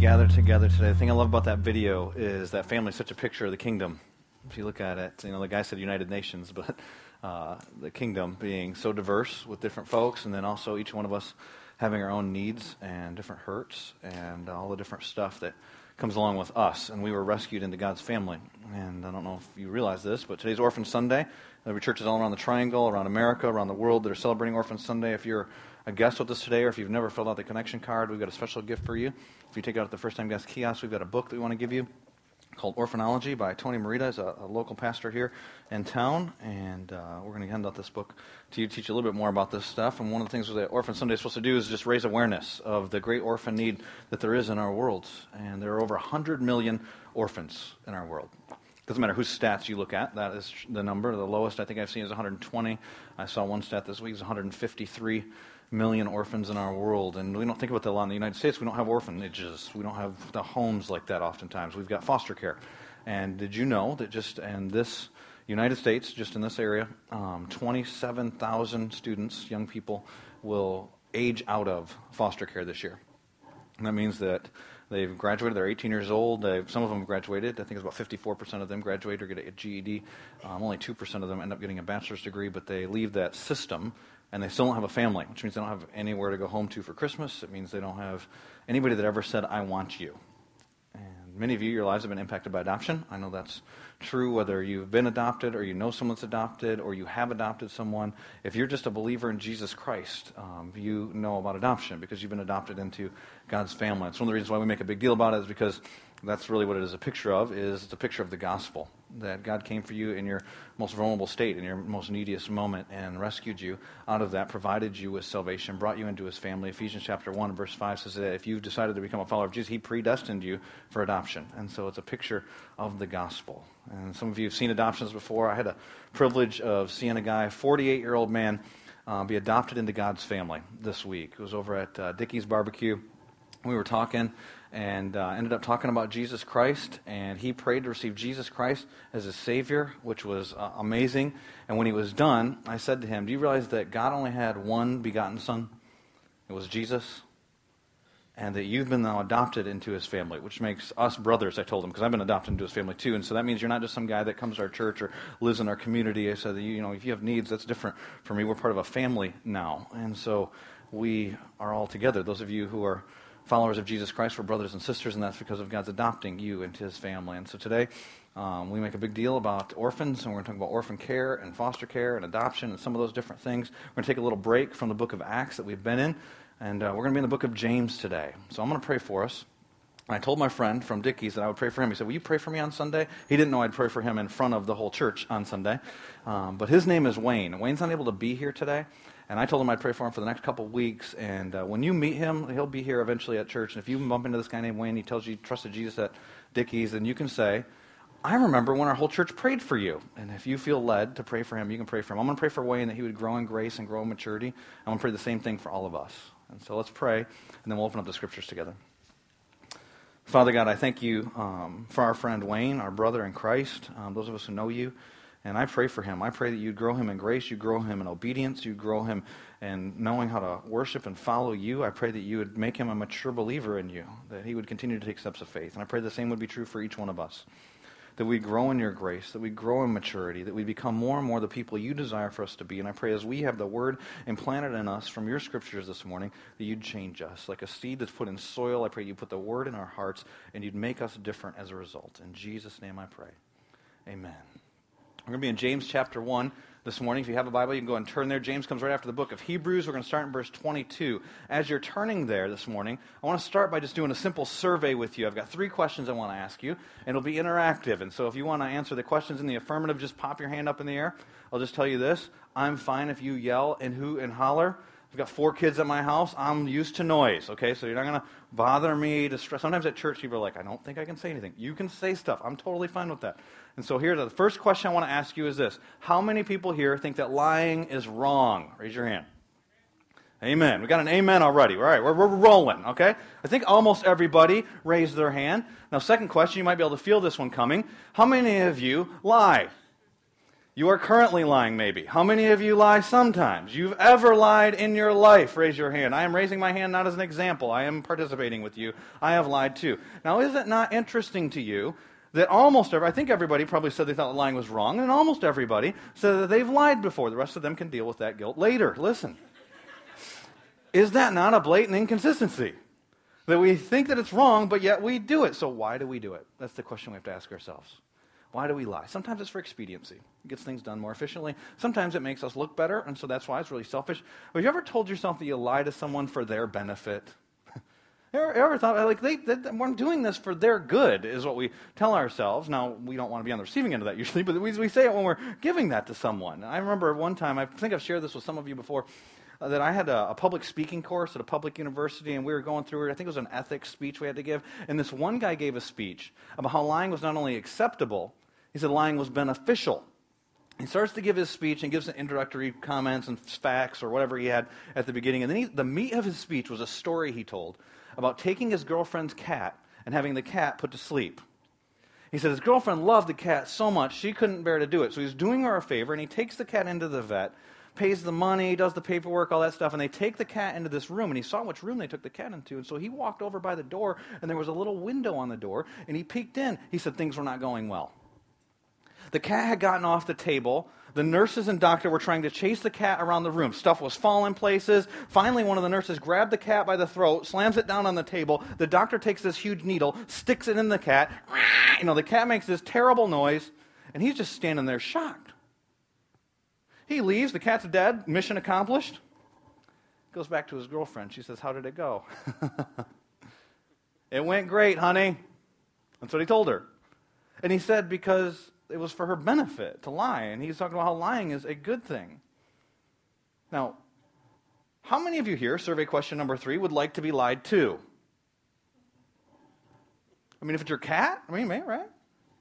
Gathered together today. The thing I love about that video is that family is such a picture of the kingdom. If you look at it, you know, the guy said United Nations, but uh, the kingdom being so diverse with different folks, and then also each one of us having our own needs and different hurts and all the different stuff that comes along with us. And we were rescued into God's family. And I don't know if you realize this, but today's Orphan Sunday. There are churches all around the triangle, around America, around the world that are celebrating Orphan Sunday. If you're a guest with us today, or if you've never filled out the connection card, we've got a special gift for you. If you take it out at the first time guest kiosk, we've got a book that we want to give you called Orphanology by Tony Merida. He's a, a local pastor here in town, and uh, we're going to hand out this book to you, teach you a little bit more about this stuff. And one of the things that Orphan Sunday is supposed to do is just raise awareness of the great orphan need that there is in our world. And there are over 100 million orphans in our world. Doesn't matter whose stats you look at, that is the number. The lowest I think I've seen is 120. I saw one stat this week is 153 million orphans in our world. And we don't think about that a lot in the United States. We don't have orphanages. We don't have the homes like that oftentimes. We've got foster care. And did you know that just in this United States, just in this area, um, 27,000 students, young people, will age out of foster care this year. And that means that they've graduated, they're 18 years old, they've, some of them have graduated, I think it's about 54% of them graduate or get a GED. Um, only 2% of them end up getting a bachelor's degree, but they leave that system and they still don't have a family, which means they don't have anywhere to go home to for Christmas. It means they don't have anybody that ever said, I want you. Many of you, your lives have been impacted by adoption. I know that's true whether you've been adopted or you know someone's adopted or you have adopted someone. If you're just a believer in Jesus Christ, um, you know about adoption because you've been adopted into God's family. It's one of the reasons why we make a big deal about it is because that's really what it is a picture of is it's a picture of the gospel that god came for you in your most vulnerable state in your most neediest moment and rescued you out of that provided you with salvation brought you into his family. Ephesians chapter 1 verse 5 says that if you've decided to become a follower of jesus he predestined you for adoption. And so it's a picture of the gospel. And some of you have seen adoptions before. I had a privilege of seeing a guy 48 year old man uh, be adopted into god's family this week. It was over at uh, Dickey's barbecue. We were talking and uh, ended up talking about Jesus Christ. And he prayed to receive Jesus Christ as his Savior, which was uh, amazing. And when he was done, I said to him, Do you realize that God only had one begotten Son? It was Jesus. And that you've been now adopted into his family, which makes us brothers, I told him, because I've been adopted into his family too. And so that means you're not just some guy that comes to our church or lives in our community. I said, that, you know, if you have needs, that's different for me. We're part of a family now. And so we are all together. Those of you who are followers of Jesus Christ, we're brothers and sisters, and that's because of God's adopting you into his family. And so today, um, we make a big deal about orphans, and we're going to talk about orphan care and foster care and adoption and some of those different things. We're going to take a little break from the book of Acts that we've been in, and uh, we're going to be in the book of James today. So I'm going to pray for us. I told my friend from Dickey's that I would pray for him. He said, Will you pray for me on Sunday? He didn't know I'd pray for him in front of the whole church on Sunday. Um, but his name is Wayne. Wayne's not able to be here today. And I told him I'd pray for him for the next couple weeks. And uh, when you meet him, he'll be here eventually at church. And if you bump into this guy named Wayne, he tells you he trusted Jesus at Dickey's, then you can say, I remember when our whole church prayed for you. And if you feel led to pray for him, you can pray for him. I'm going to pray for Wayne that he would grow in grace and grow in maturity. I'm going to pray the same thing for all of us. And so let's pray, and then we'll open up the scriptures together. Father God, I thank you um, for our friend Wayne, our brother in Christ, um, those of us who know you. And I pray for him. I pray that you'd grow him in grace, you grow him in obedience, you grow him in knowing how to worship and follow you. I pray that you would make him a mature believer in you, that he would continue to take steps of faith. And I pray the same would be true for each one of us. That we grow in your grace, that we grow in maturity, that we become more and more the people you desire for us to be. And I pray as we have the word implanted in us from your scriptures this morning, that you'd change us. Like a seed that's put in soil, I pray you put the word in our hearts and you'd make us different as a result. In Jesus' name I pray. Amen. We're going to be in James chapter 1 this morning. If you have a Bible, you can go and turn there. James comes right after the book of Hebrews. We're going to start in verse 22. As you're turning there this morning, I want to start by just doing a simple survey with you. I've got three questions I want to ask you, and it'll be interactive. And so if you want to answer the questions in the affirmative, just pop your hand up in the air. I'll just tell you this I'm fine if you yell and hoot and holler. I've got four kids at my house. I'm used to noise, okay? So you're not going to bother me to stress. Sometimes at church, people are like, I don't think I can say anything. You can say stuff. I'm totally fine with that. And so here, the first question I want to ask you is this How many people here think that lying is wrong? Raise your hand. Amen. We got an amen already. All right, we're, we're rolling, okay? I think almost everybody raised their hand. Now, second question, you might be able to feel this one coming. How many of you lie? You are currently lying, maybe. How many of you lie sometimes? You've ever lied in your life? Raise your hand. I am raising my hand not as an example. I am participating with you. I have lied too. Now, is it not interesting to you that almost every, I think everybody probably said they thought lying was wrong, and almost everybody said that they've lied before. The rest of them can deal with that guilt later. Listen. Is that not a blatant inconsistency? That we think that it's wrong, but yet we do it. So why do we do it? That's the question we have to ask ourselves. Why do we lie? Sometimes it's for expediency. It gets things done more efficiently. Sometimes it makes us look better, and so that's why it's really selfish. Have you ever told yourself that you lie to someone for their benefit? Ever, ever thought, like, they, they, I'm doing this for their good, is what we tell ourselves. Now, we don't want to be on the receiving end of that usually, but we, we say it when we're giving that to someone. I remember one time, I think I've shared this with some of you before, uh, that I had a, a, public speaking course at a public university, and we were going through it. I think it was an ethics speech we had to give. And this one guy gave a speech about how lying was not only acceptable, he said lying was beneficial. He starts to give his speech and gives some introductory comments and facts or whatever he had at the beginning. And then he, the meat of his speech was a story he told about taking his girlfriend's cat and having the cat put to sleep. He said his girlfriend loved the cat so much she couldn't bear to do it. So he's doing her a favor and he takes the cat into the vet, pays the money, does the paperwork, all that stuff, and they take the cat into this room. And he saw which room they took the cat into. And so he walked over by the door and there was a little window on the door and he peeked in. He said things were not going well. The cat had gotten off the table. The nurses and doctor were trying to chase the cat around the room. Stuff was falling places. Finally, one of the nurses grabbed the cat by the throat, slams it down on the table. The doctor takes this huge needle, sticks it in the cat. You know, the cat makes this terrible noise, and he's just standing there shocked. He leaves. The cat's dead. Mission accomplished. Goes back to his girlfriend. She says, How did it go? it went great, honey. That's what he told her. And he said, Because it was for her benefit to lie. And he's talking about how lying is a good thing. Now, how many of you here, survey question number three, would like to be lied to? I mean, if it's your cat, I mean, right?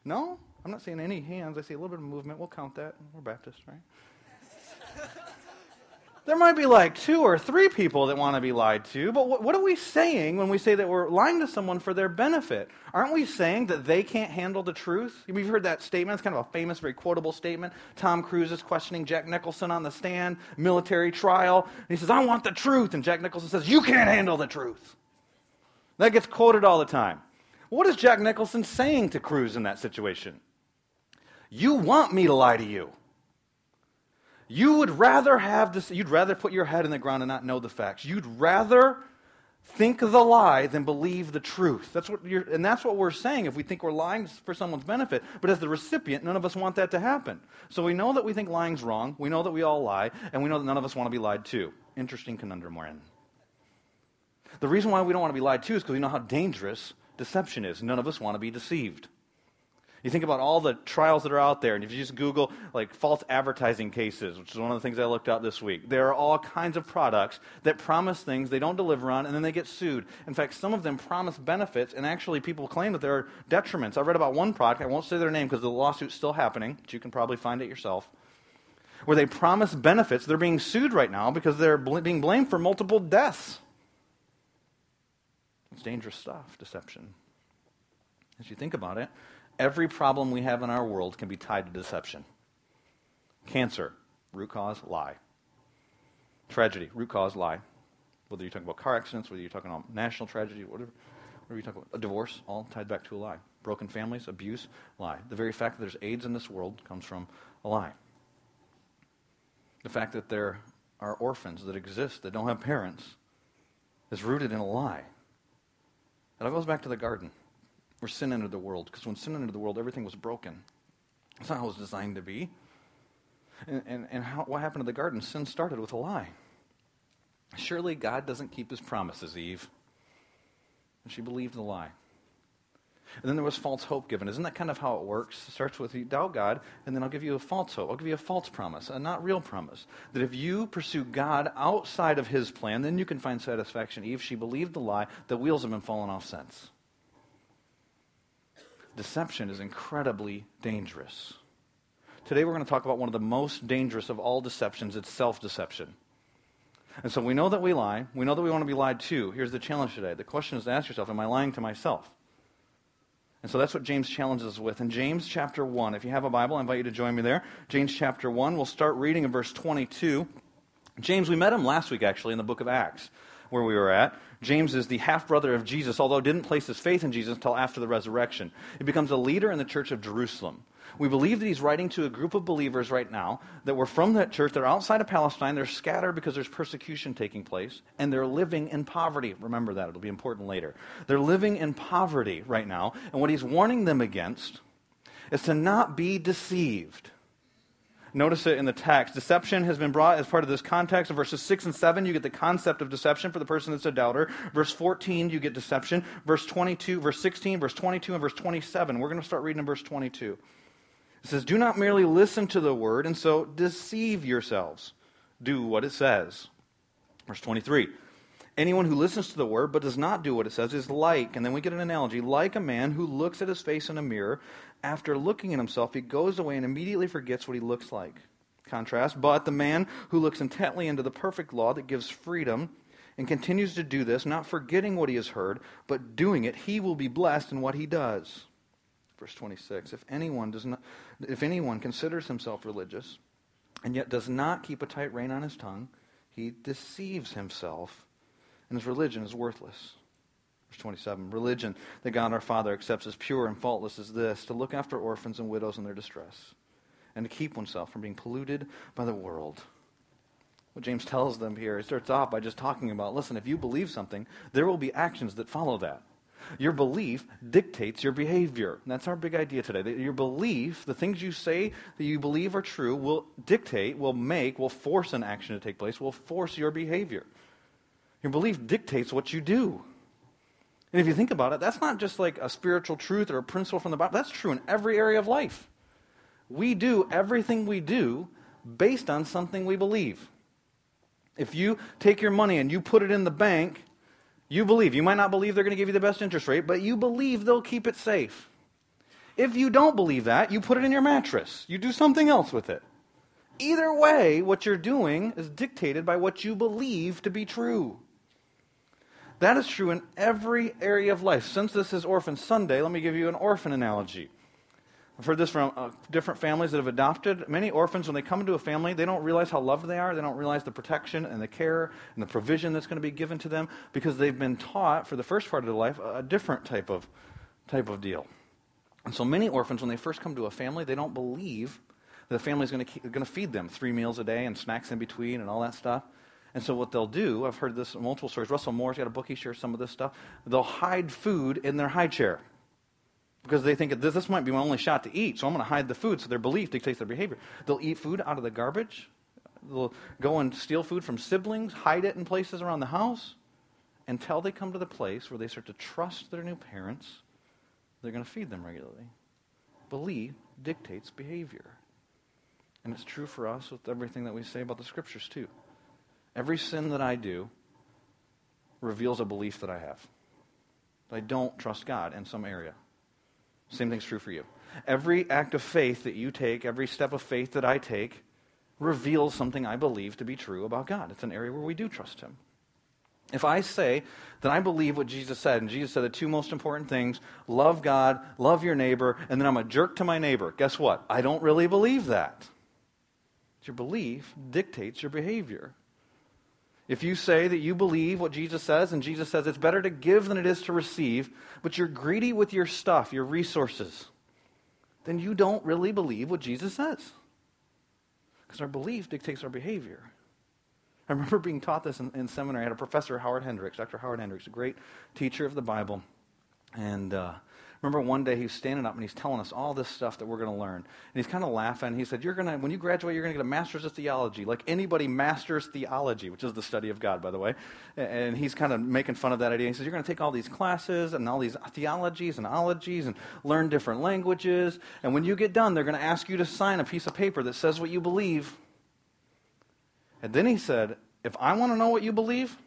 No? I'm not seeing any hands. I see a little bit of movement. We'll count that. We're Baptist, right? there might be like two or three people that want to be lied to, but what, what, are we saying when we say that we're lying to someone for their benefit? Aren't we saying that they can't handle the truth? We've heard that statement. It's kind of a famous, very quotable statement. Tom Cruise is questioning Jack Nicholson on the stand, military trial. He says, I want the truth. And Jack Nicholson says, You can't handle the truth. That gets quoted all the time. What is Jack Nicholson saying to Cruise in that situation? You want me to lie to you. You would rather have this, you'd rather put your head in the ground and not know the facts. You'd rather think the lie than believe the truth. That's what you're, and that's what we're saying if we think we're lying for someone's benefit. But as the recipient, none of us want that to happen. So we know that we think lying's wrong. We know that we all lie, and we know that none of us want to be lied to. Interesting conundrum we're in. The reason why we don't want to be lied to is because we know how dangerous deception is. None of us want to be deceived. You think about all the trials that are out there, and if you just Google like false advertising cases, which is one of the things I looked at this week, there are all kinds of products that promise things they don't deliver on, and then they get sued. In fact, some of them promise benefits, and actually people claim that there are detriments. I read about one product, I won't say their name because the lawsuit's still happening, but you can probably find it yourself, where they promise benefits. They're being sued right now because they're bl- being blamed for multiple deaths. It's dangerous stuff, deception. As you think about it, Every problem we have in our world can be tied to deception. Cancer, root cause, lie. Tragedy, root cause, lie. Whether you're talking about car accidents, whether you're talking about national tragedy, whatever, whatever you're talking about, a divorce, all tied back to a lie. Broken families, abuse, lie. The very fact that there's AIDS in this world comes from a lie. The fact that there are orphans that exist that don't have parents is rooted in a lie. And It goes back to the garden where sin entered the world. Because when sin entered the world, everything was broken. That's not how it was designed to be. And, and, and how, what happened to the garden? Sin started with a lie. Surely God doesn't keep his promises, Eve. And she believed the lie. And then there was false hope given. Isn't that kind of how it works? It starts with you doubt God, and then I'll give you a false hope. I'll give you a false promise, a not real promise. That if you pursue God outside of his plan, then you can find satisfaction. Eve, she believed the lie. The wheels have been falling off since deception is incredibly dangerous. Today we're going to talk about one of the most dangerous of all deceptions it's self deception. And so we know that we lie. We know that we want to be lied to. Here's the challenge today. The question is to ask yourself Am I lying to myself? And so that's what James challenges us with. In James chapter 1, if you have a Bible, I invite you to join me there. James chapter 1, we'll start reading in verse 22. James, we met him last week actually in the book of Acts where we were at. James is the half brother of Jesus, although didn't place his faith in Jesus until after the resurrection. He becomes a leader in the church of Jerusalem. We believe that he's writing to a group of believers right now that were from that church. They're outside of Palestine. They're scattered because there's persecution taking place, and they're living in poverty. Remember that. It'll be important later. They're living in poverty right now, and what he's warning them against is to not be deceived. Notice it in the text. Deception has been brought as part of this context. In verses 6 and 7, you get the concept of deception for the person that's a doubter. Verse 14, you get deception. Verse 22, verse 16, verse 22, and verse 27. We're going to start reading in verse 22. It says, Do not merely listen to the word and so deceive yourselves. Do what it says. Verse 23. Anyone who listens to the word but does not do what it says is like, and then we get an analogy, like a man who looks at his face in a mirror. After looking at himself, he goes away and immediately forgets what he looks like. Contrast, but the man who looks intently into the perfect law that gives freedom and continues to do this, not forgetting what he has heard, but doing it, he will be blessed in what he does. Verse 26. If anyone does not if anyone considers himself religious and yet does not keep a tight rein on his tongue, he deceives himself and his religion is worthless. Verse 27 Religion that God our Father accepts as pure and faultless is this to look after orphans and widows in their distress, and to keep oneself from being polluted by the world. What James tells them here, he starts off by just talking about listen, if you believe something, there will be actions that follow that. Your belief dictates your behavior. And that's our big idea today. That your belief, the things you say that you believe are true, will dictate, will make, will force an action to take place, will force your behavior. Your belief dictates what you do. And if you think about it, that's not just like a spiritual truth or a principle from the Bible. That's true in every area of life. We do everything we do based on something we believe. If you take your money and you put it in the bank, you believe. You might not believe they're going to give you the best interest rate, but you believe they'll keep it safe. If you don't believe that, you put it in your mattress. You do something else with it. Either way, what you're doing is dictated by what you believe to be true. That is true in every area of life. Since this is Orphan Sunday, let me give you an orphan analogy. I've heard this from uh, different families that have adopted. Many orphans, when they come into a family, they don't realize how loved they are. They don't realize the protection and the care and the provision that's going to be given to them because they've been taught for the first part of their life a different type of, type of deal. And so many orphans, when they first come to a family, they don't believe that the family is going to feed them three meals a day and snacks in between and all that stuff. And so what they'll do, I've heard this in multiple stories. Russell Moore's got a book, he shares some of this stuff. They'll hide food in their high chair because they think this, this might be my only shot to eat, so I'm going to hide the food. So their belief dictates their behavior. They'll eat food out of the garbage. They'll go and steal food from siblings, hide it in places around the house, until they come to the place where they start to trust their new parents. They're going to feed them regularly. Belief dictates behavior. And it's true for us with everything that we say about the scriptures, too. Every sin that I do reveals a belief that I have. I don't trust God in some area. Same thing's true for you. Every act of faith that you take, every step of faith that I take, reveals something I believe to be true about God. It's an area where we do trust Him. If I say that I believe what Jesus said, and Jesus said the two most important things love God, love your neighbor, and then I'm a jerk to my neighbor, guess what? I don't really believe that. Your belief dictates your behavior. If you say that you believe what Jesus says, and Jesus says it's better to give than it is to receive, but you're greedy with your stuff, your resources, then you don't really believe what Jesus says. Because our belief dictates our behavior. I remember being taught this in, in, seminary. I had a professor, Howard Hendricks, Dr. Howard Hendricks, a great teacher of the Bible. And uh, remember one day he's standing up and he's telling us all this stuff that we're going to learn. And he's kind of laughing. He said, You're going to, when you graduate, you're going to get a master's of theology. Like anybody masters theology, which is the study of God, by the way. And he's kind of making fun of that idea. He says, You're going to take all these classes and all these theologies and ologies and learn different languages. And when you get done, they're going to ask you to sign a piece of paper that says what you believe. And then he said, If I want to know what you believe,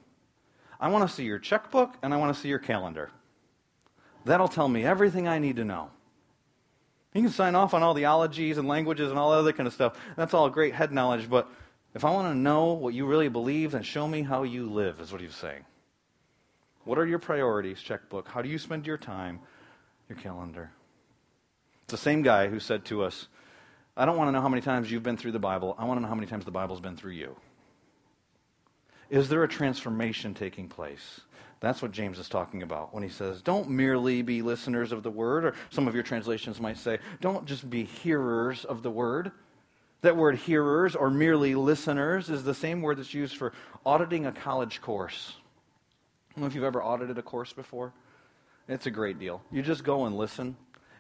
I want to see your checkbook and I want to see your calendar. That'll tell me everything I need to know. You can sign off on all the ologies and languages and all that other kind of stuff. That's all great head knowledge, but if I want to know what you really believe, then show me how you live, is what he's saying. What are your priorities, checkbook? How do you spend your time? your calendar. It's the same guy who said to us, I don't want to know how many times you've been through the Bible. I want to know how many times the Bible's been through you. Is there a transformation taking place? That's what James is talking about when he says, Don't merely be listeners of the word, or some of your translations might say, Don't just be hearers of the word. That word hearers or merely listeners is the same word that's used for auditing a college course. I don't know if you've ever audited a course before. It's a great deal. You just go and listen,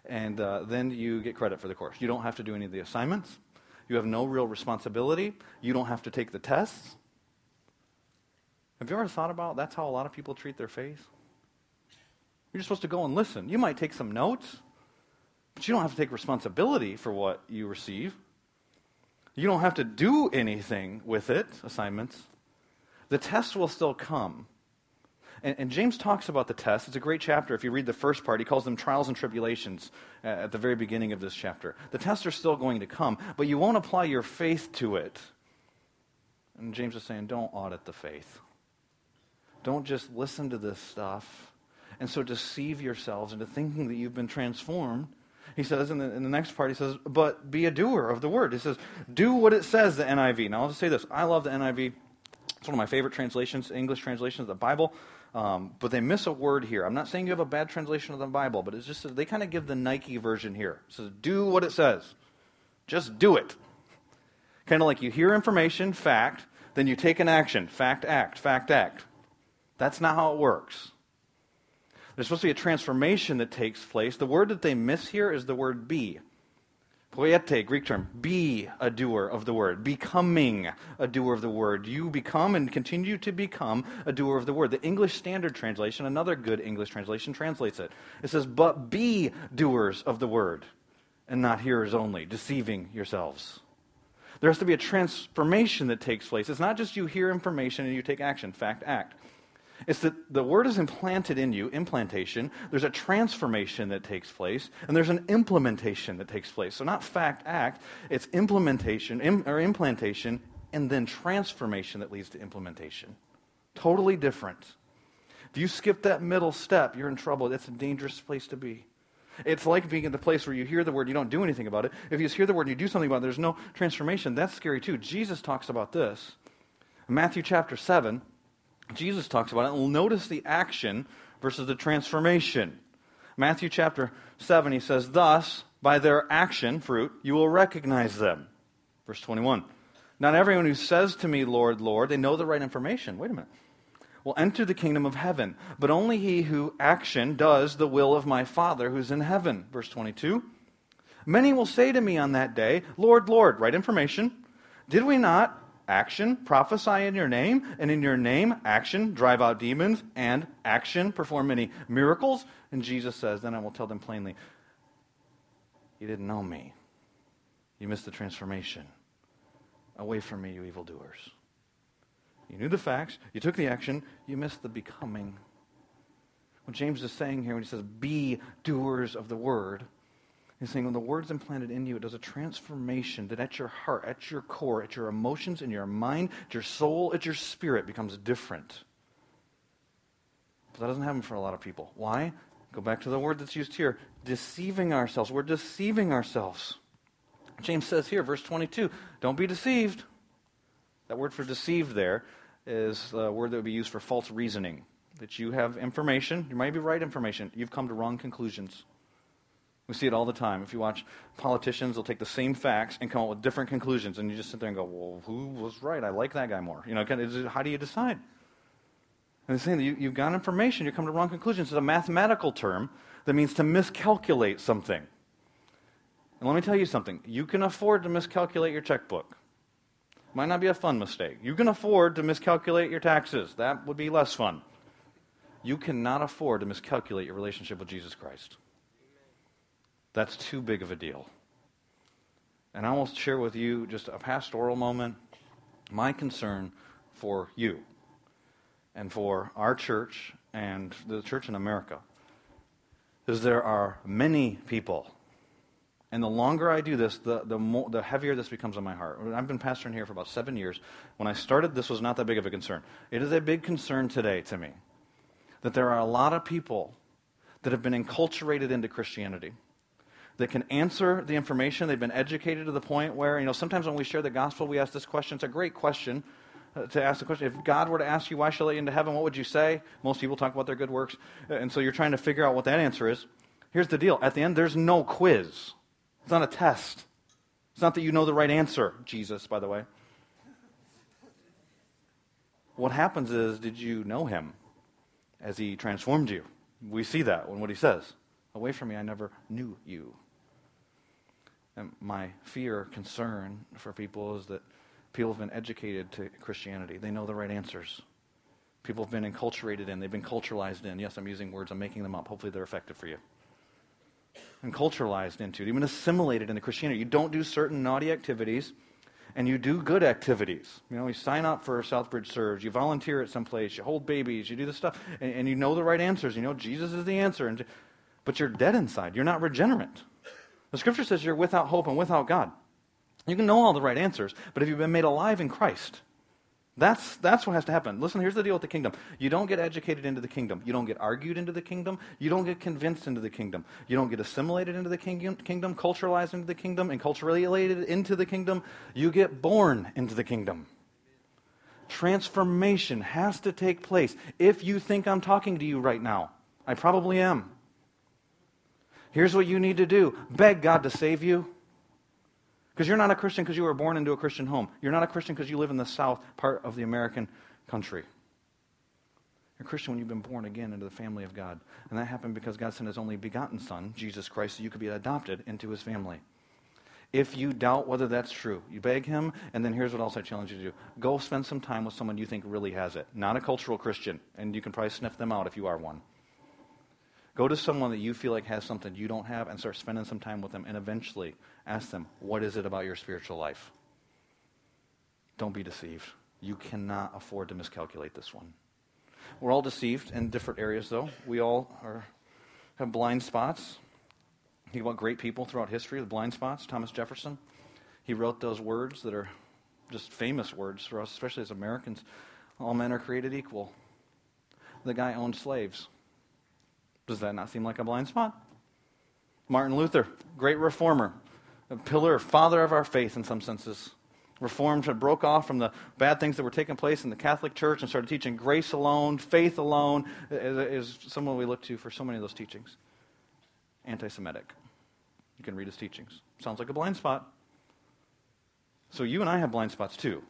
and uh, then you get credit for the course. You don't have to do any of the assignments. You have no real responsibility. You don't have to take the tests. Have you ever thought about that's how a lot of people treat their faith? You're just supposed to go and listen. You might take some notes, but you don't have to take responsibility for what you receive. You don't have to do anything with it, assignments. The test will still come. And, and, James talks about the test. It's a great chapter. If you read the first part, he calls them trials and tribulations uh, at the very beginning of this chapter. The tests are still going to come, but you won't apply your faith to it. And James is saying, don't audit the faith. Don't just listen to this stuff and so deceive yourselves into thinking that you've been transformed. He says in the, in the next part, he says, but be a doer of the word. He says, do what it says, the NIV. Now, I'll just say this. I love the NIV. It's one of my favorite translations, English translations of the Bible. Um, but they miss a word here. I'm not saying you have a bad translation of the Bible, but it's just they kind of give the Nike version here. It says, do what it says. Just do it. Kind of like you hear information, fact, then you take an action, fact, act, fact, act. That's not how it works. There's supposed to be a transformation that takes place. The word that they miss here is the word be. Poiete, Greek term. Be a doer of the word. Becoming a doer of the word. You become and continue to become a doer of the word. The English Standard Translation, another good English translation, translates it. It says, But be doers of the word, and not hearers only, deceiving yourselves. There has to be a transformation that takes place. It's not just you hear information and you take action, fact, act. It's that the word is implanted in you, implantation. There's a transformation that takes place, and there's an implementation that takes place. So, not fact, act, it's implementation Im, or implantation, and then transformation that leads to implementation. Totally different. If you skip that middle step, you're in trouble. That's a dangerous place to be. It's like being in the place where you hear the word, you don't do anything about it. If you just hear the word and you do something about it, there's no transformation. That's scary too. Jesus talks about this. In Matthew chapter 7, Jesus talks about it. And notice the action versus the transformation. Matthew chapter 7, he says, Thus, by their action, fruit, you will recognize them. Verse 21. Not everyone who says to me, Lord, Lord, they know the right information. Wait a minute. Will enter the kingdom of heaven, but only he who action does the will of my Father who's in heaven. Verse 22. Many will say to me on that day, Lord, Lord, right information. Did we not action, prophesy in your name, and in your name, action, drive out demons, and action, perform many miracles. And Jesus says, Then I will tell them plainly, You didn't know me. You missed the transformation. Away from me, you evildoers. You knew the facts, you took the action, you missed the becoming. What James is saying here when he says, Be doers of the word He's saying when the word's implanted in you, it does a transformation that at your heart, at your core, at your emotions, in your mind, at your soul, at your spirit becomes different. But that doesn't happen for a lot of people. Why? Go back to the word that's used here deceiving ourselves. We're deceiving ourselves. James says here, verse 22, don't be deceived. That word for deceived there is a word that would be used for false reasoning. That you have information, you might be right information, you've come to wrong conclusions. We see it all the time. If you watch politicians, they'll take the same facts and come up with different conclusions, and you just sit there and go, "Well, who was right? I like that guy more." You know, how do you decide? And saying that you, you've got information, you come to wrong conclusions. It's a mathematical term that means to miscalculate something. And let me tell you something: you can afford to miscalculate your checkbook. Might not be a fun mistake. You can afford to miscalculate your taxes. That would be less fun. You cannot afford to miscalculate your relationship with Jesus Christ. That's too big of a deal. And I will share with you just a pastoral moment, my concern for you and for our church and the church in America is there are many people. And the longer I do this, the, the, more, the heavier this becomes on my heart. I've been pastoring here for about seven years. When I started, this was not that big of a concern. It is a big concern today to me that there are a lot of people that have been enculturated into Christianity, that can answer the information. They've been educated to the point where, you know, sometimes when we share the gospel, we ask this question. It's a great question uh, to ask the question. If God were to ask you, why shall I into heaven, what would you say? Most people talk about their good works. And so you're trying to figure out what that answer is. Here's the deal at the end, there's no quiz, it's not a test. It's not that you know the right answer, Jesus, by the way. What happens is, did you know him as he transformed you? We see that in what he says. Away from me, I never knew you. And my fear, or concern for people is that people have been educated to Christianity. They know the right answers. People have been enculturated in, they've been culturalized in. Yes, I'm using words, I'm making them up. Hopefully, they're effective for you and culturalized into even assimilated into Christianity. You don't do certain naughty activities and you do good activities. You know, you sign up for Southbridge Serves, you volunteer at some place, you hold babies, you do this stuff, and, and you know the right answers. You know Jesus is the answer, and, but you're dead inside. You're not regenerate. The scripture says you're without hope and without God. You can know all the right answers, but if you've been made alive in Christ, that's, that's what has to happen. Listen, here's the deal with the kingdom. You don't get educated into the kingdom. You don't get argued into the kingdom. You don't get convinced into the kingdom. You don't get assimilated into the kingdom, kingdom culturalized into the kingdom, and culturally related into the kingdom. You get born into the kingdom. Transformation has to take place. If you think I'm talking to you right now, I probably am. Here's what you need to do beg God to save you. Because you're not a Christian because you were born into a Christian home. You're not a Christian because you live in the south part of the American country. You're a Christian when you've been born again into the family of God. And that happened because God sent his only begotten Son, Jesus Christ, so you could be adopted into his family. If you doubt whether that's true, you beg him, and then here's what else I challenge you to do go spend some time with someone you think really has it. Not a cultural Christian, and you can probably sniff them out if you are one. Go to someone that you feel like has something you don't have and start spending some time with them, and eventually ask them, What is it about your spiritual life? Don't be deceived. You cannot afford to miscalculate this one. We're all deceived in different areas, though. We all are, have blind spots. Think about great people throughout history, the blind spots. Thomas Jefferson, he wrote those words that are just famous words for us, especially as Americans. All men are created equal. The guy owned slaves. Does that not seem like a blind spot? Martin Luther, great reformer, a pillar, father of our faith in some senses. Reformed had broke off from the bad things that were taking place in the Catholic Church and started teaching grace alone, faith alone, is someone we look to for so many of those teachings. Anti Semitic. You can read his teachings. Sounds like a blind spot. So you and I have blind spots too.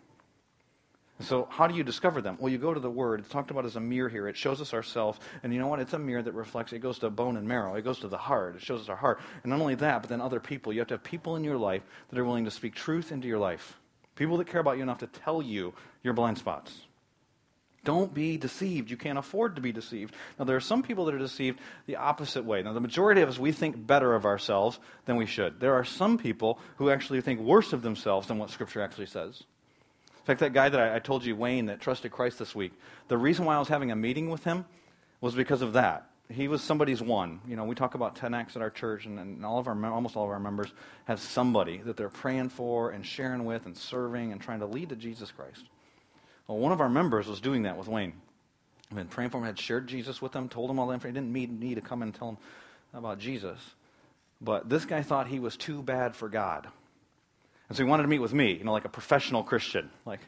So, how do you discover them? Well, you go to the Word. It's talked about as a mirror here. It shows us ourselves. And you know what? It's a mirror that reflects, it goes to bone and marrow. It goes to the heart. It shows us our heart. And not only that, but then other people. You have to have people in your life that are willing to speak truth into your life. People that care about you enough to tell you your blind spots. Don't be deceived. You can't afford to be deceived. Now, there are some people that are deceived the opposite way. Now, the majority of us, we think better of ourselves than we should. There are some people who actually think worse of themselves than what Scripture actually says fact, that guy that I, I told you, Wayne, that trusted Christ this week, the reason why I was having a meeting with him was because of that. He was somebody's one. You know, we talk about 10X at our church, and, and all of our, almost all of our members have somebody that they're praying for and sharing with and serving and trying to lead to Jesus Christ. Well, one of our members was doing that with Wayne. I've been praying for him, had shared Jesus with him, told him all the information. He didn't need, need to come and tell him about Jesus. But this guy thought he was too bad for God. And so he wanted to meet with me, you know, like a professional Christian. Like,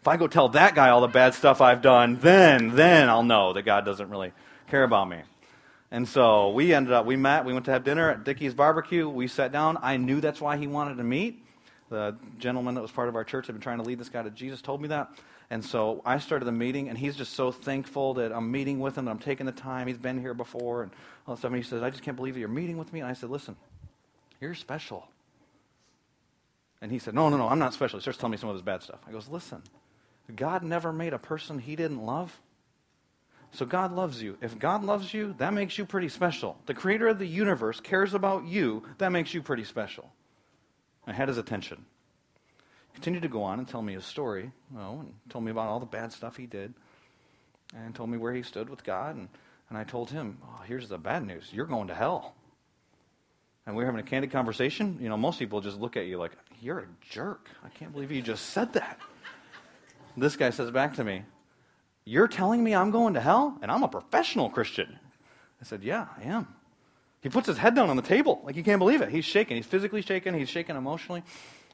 if I go tell that guy all the bad stuff I've done, then, then I'll know that God doesn't really care about me. And so we ended up, we met, we went to have dinner at Dickey's Barbecue. We sat down. I knew that's why he wanted to meet. The gentleman that was part of our church had been trying to lead this guy to Jesus told me that. And so I started the meeting, and he's just so thankful that I'm meeting with him, that I'm taking the time. He's been here before, and all that stuff. And he says, I just can't believe that you're meeting with me. And I said, Listen, you're special. And he said, No, no, no, I'm not special. He starts telling me some of his bad stuff. I goes, Listen, God never made a person he didn't love. So God loves you. If God loves you, that makes you pretty special. The creator of the universe cares about you, that makes you pretty special. I had his attention. He continued to go on and tell me his story, oh, and told me about all the bad stuff he did, and told me where he stood with God. And, and I told him, oh, here's the bad news. You're going to hell and we were having a candid conversation, you know, most people just look at you like, you're a jerk. I can't believe you just said that. This guy says back to me, You're telling me I'm going to hell? And I'm a professional Christian. I said, Yeah, I am. He puts his head down on the table like you can't believe it. He's shaking. He's physically shaking. He's shaking emotionally.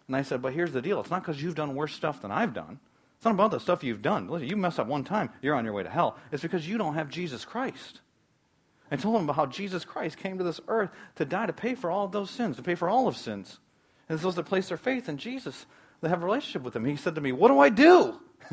And I said, But here's the deal it's not because you've done worse stuff than I've done. It's not about the stuff you've done. Listen, you mess up one time, you're on your way to hell. It's because you don't have Jesus Christ. I told him about how Jesus Christ came to this earth to die to pay for all of those sins, to pay for all of sins. It's those that place their faith in Jesus that have a relationship with him. He said to me, What do I do?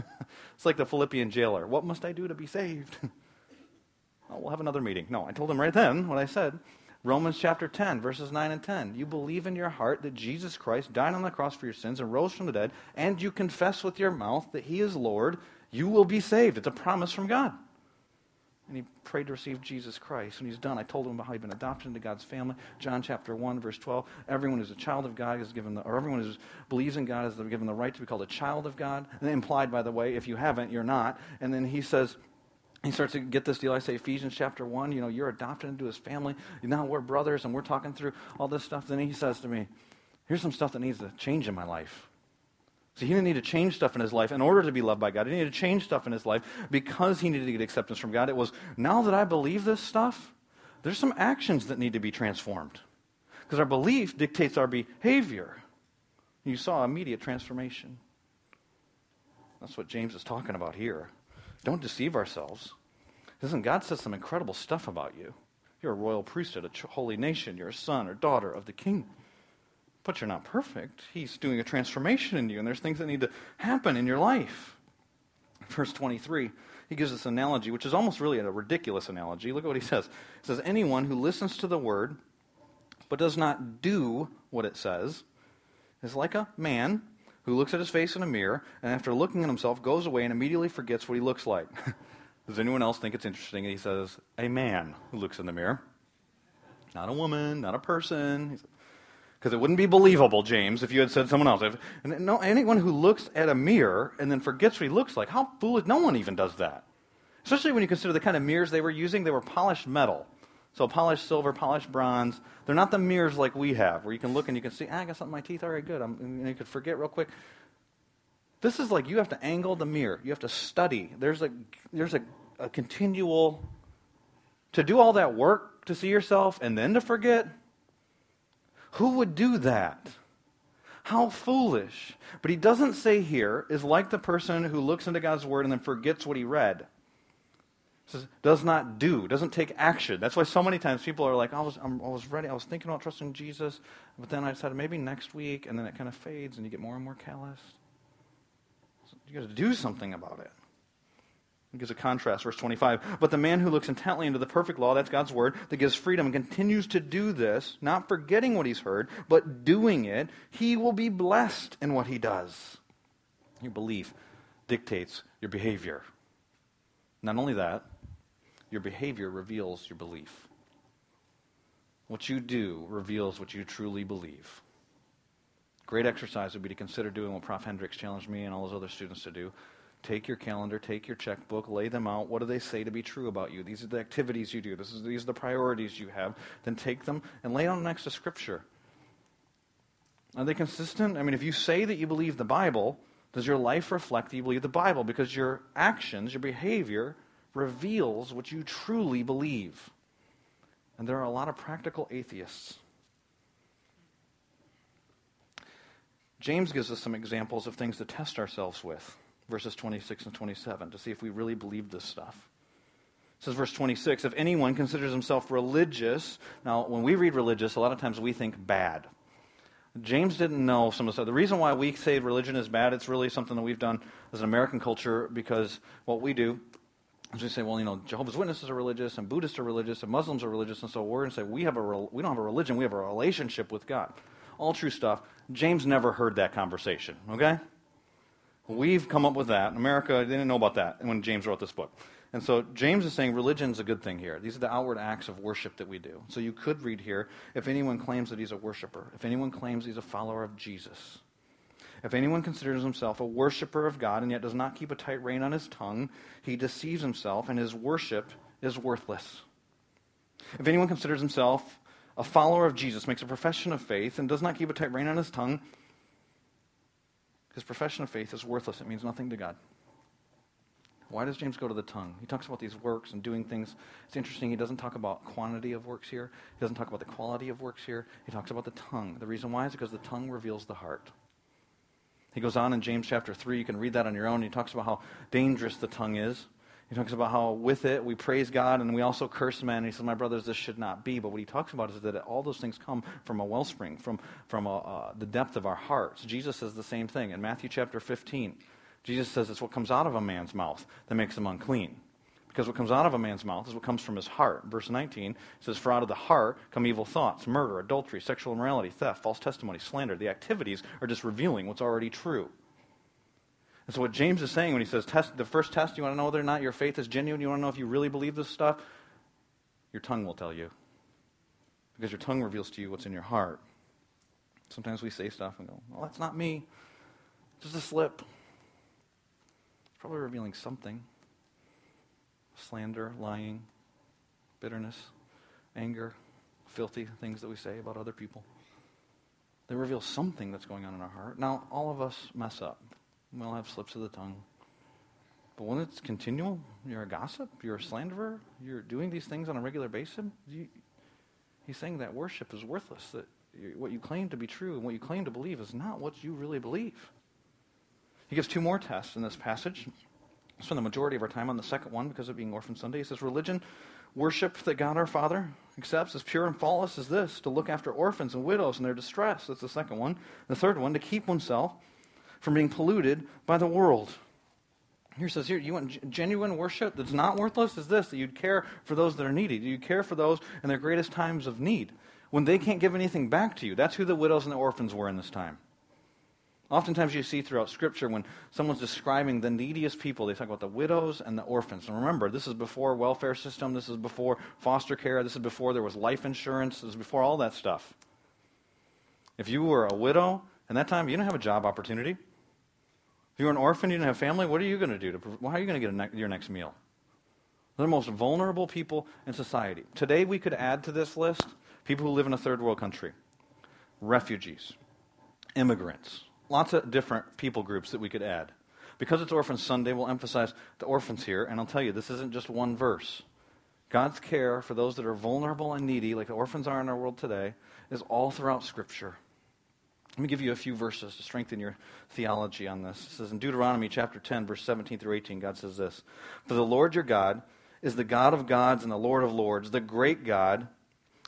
it's like the Philippian jailer. What must I do to be saved? oh, we'll have another meeting. No, I told him right then what I said. Romans chapter 10, verses 9 and 10. You believe in your heart that Jesus Christ died on the cross for your sins and rose from the dead, and you confess with your mouth that he is Lord, you will be saved. It's a promise from God. And he prayed to receive Jesus Christ. When he's done, I told him about how he'd been adopted into God's family. John chapter 1, verse 12. Everyone who's a child of God is given the, or everyone who believes in God is given the right to be called a child of God. And implied, by the way, if you haven't, you're not. And then he says, he starts to get this deal. I say Ephesians chapter 1, you know, you're adopted into his family. Now we're brothers and we're talking through all this stuff. Then he says to me, here's some stuff that needs to change in my life. So he didn't need to change stuff in his life in order to be loved by God. He needed to change stuff in his life because he needed to get acceptance from God. It was, now that I believe this stuff, there's some actions that need to be transformed. Because our belief dictates our behavior. You saw immediate transformation. That's what James is talking about here. Don't deceive ourselves. Listen, God says some incredible stuff about you. You're a royal priesthood, a holy nation. You're a son or daughter of the king. But you're not perfect. He's doing a transformation in you, and there's things that need to happen in your life. Verse 23, he gives this analogy, which is almost really a ridiculous analogy. Look at what he says. He says, Anyone who listens to the word but does not do what it says is like a man who looks at his face in a mirror and after looking at himself goes away and immediately forgets what he looks like. Does anyone else think it's interesting? He says, a man who looks in the mirror. Not a woman, not a person. Because it wouldn't be believable, James, if you had said someone else. If, no, anyone who looks at a mirror and then forgets what he looks like, how foolish. No one even does that. Especially when you consider the kind of mirrors they were using. They were polished metal. So polished silver, polished bronze. They're not the mirrors like we have, where you can look and you can see, ah, I got something in my teeth. All right, good. I'm, and you could forget real quick. This is like you have to angle the mirror. You have to study. There's a there's a, a continual to do all that work to see yourself and then to forget. Who would do that? How foolish. But he doesn't say here is like the person who looks into God's word and then forgets what he read says, does not do, doesn't take action. That's why so many times people are like, I was, I'm, i was ready, I was thinking about trusting Jesus, but then I decided maybe next week, and then it kind of fades, and you get more and more callous. So you got to do something about it. It gives a contrast, verse 25. But the man who looks intently into the perfect law, that's God's word, that gives freedom and continues to do this, not forgetting what he's heard, but doing it, he will be blessed in what he does. Your belief dictates your behavior. Not only that, your behavior reveals your belief. What you do reveals what you truly believe. Great exercise would be to consider doing what Prof. Hendricks challenged me and all those other students to do. Take your calendar, take your checkbook, lay them out. What do they say to be true about you? These are the activities you do. This is, these are the priorities you have. Then take them and lay them next to Scripture. Are they consistent? I mean, if you say that you believe the Bible, does your life reflect that you believe the Bible? Because your actions, your behavior, reveals what you truly believe. And there are a lot of practical atheists. James gives us some examples of things to test ourselves with, verses 26 and 27, to see if we really believe this stuff. It says, verse 26, if anyone considers himself religious, now when we read religious, a lot of times we think bad. James didn't know some of the stuff. The reason why we say religion is bad, it's really something that we've done as an American culture because what we do is we say, well, you know, Jehovah's Witnesses are religious, and Buddhists are religious, and Muslims are religious, and so we're going to say we have a we don't have a religion, we have a relationship with God. All true stuff. James never heard that conversation. Okay, we've come up with that. America didn't know about that when James wrote this book. And so James is saying religion's a good thing here. These are the outward acts of worship that we do. So you could read here if anyone claims that he's a worshiper, if anyone claims he's a follower of Jesus, if anyone considers himself a worshiper of God and yet does not keep a tight rein on his tongue, he deceives himself, and his worship is worthless. If anyone considers himself a follower of Jesus, makes a profession of faith, and does not keep a tight rein on his tongue, his profession of faith is worthless. It means nothing to God. Why does James go to the tongue? He talks about these works and doing things. It's interesting. He doesn't talk about quantity of works here. He doesn't talk about the quality of works here. He talks about the tongue. The reason why is because the tongue reveals the heart. He goes on in James chapter 3. You can read that on your own. He talks about how dangerous the tongue is. He talks about how with it we praise God and we also curse men. And he says, My brothers, this should not be. But what he talks about is that all those things come from a wellspring, from, from a, uh, the depth of our hearts. Jesus says the same thing in Matthew chapter 15. Jesus says it's what comes out of a man's mouth that makes him unclean. Because what comes out of a man's mouth is what comes from his heart. Verse 19 says, For out of the heart come evil thoughts, murder, adultery, sexual immorality, theft, false testimony, slander. The activities are just revealing what's already true. And so, what James is saying when he says, test, the first test, you want to know whether or not your faith is genuine, you want to know if you really believe this stuff, your tongue will tell you. Because your tongue reveals to you what's in your heart. Sometimes we say stuff and go, well, that's not me. Just a slip. It's Probably revealing something slander, lying, bitterness, anger, filthy things that we say about other people. They reveal something that's going on in our heart. Now, all of us mess up. We all have slips of the tongue. But when it's continual, you're a gossip, you're a slanderer, you're doing these things on a regular basis, you, he's saying that worship is worthless, that you, what you claim to be true and what you claim to believe is not what you really believe. He gives two more tests in this passage. I spend the majority of our time on the second one because of being Orphan Sunday. He says, Religion, worship that God our Father accepts as pure and faultless as this, to look after orphans and widows in their distress. That's the second one. The third one, to keep oneself from being polluted by the world. Here says here, you want genuine worship that's not worthless is this, that you'd care for those that are needy. Do you care for those in their greatest times of need. When they can't give anything back to you. That's who the widows and the orphans were in this time. Oftentimes you see throughout Scripture when someone's describing the neediest people, they talk about the widows and the orphans. And remember, this is before welfare system, this is before foster care, this is before there was life insurance, this is before all that stuff. If you were a widow in that time, you didn't have a job opportunity. You're an orphan, you do not have family, what are you going to do? To, how are you going to get ne- your next meal? They're the most vulnerable people in society. Today, we could add to this list people who live in a third world country, refugees, immigrants, lots of different people groups that we could add. Because it's Orphan Sunday, we'll emphasize the orphans here, and I'll tell you, this isn't just one verse. God's care for those that are vulnerable and needy, like the orphans are in our world today, is all throughout Scripture. Let me give you a few verses to strengthen your theology on this. It says in Deuteronomy chapter 10, verse 17 through 18, God says this For the Lord your God is the God of gods and the Lord of lords, the great God,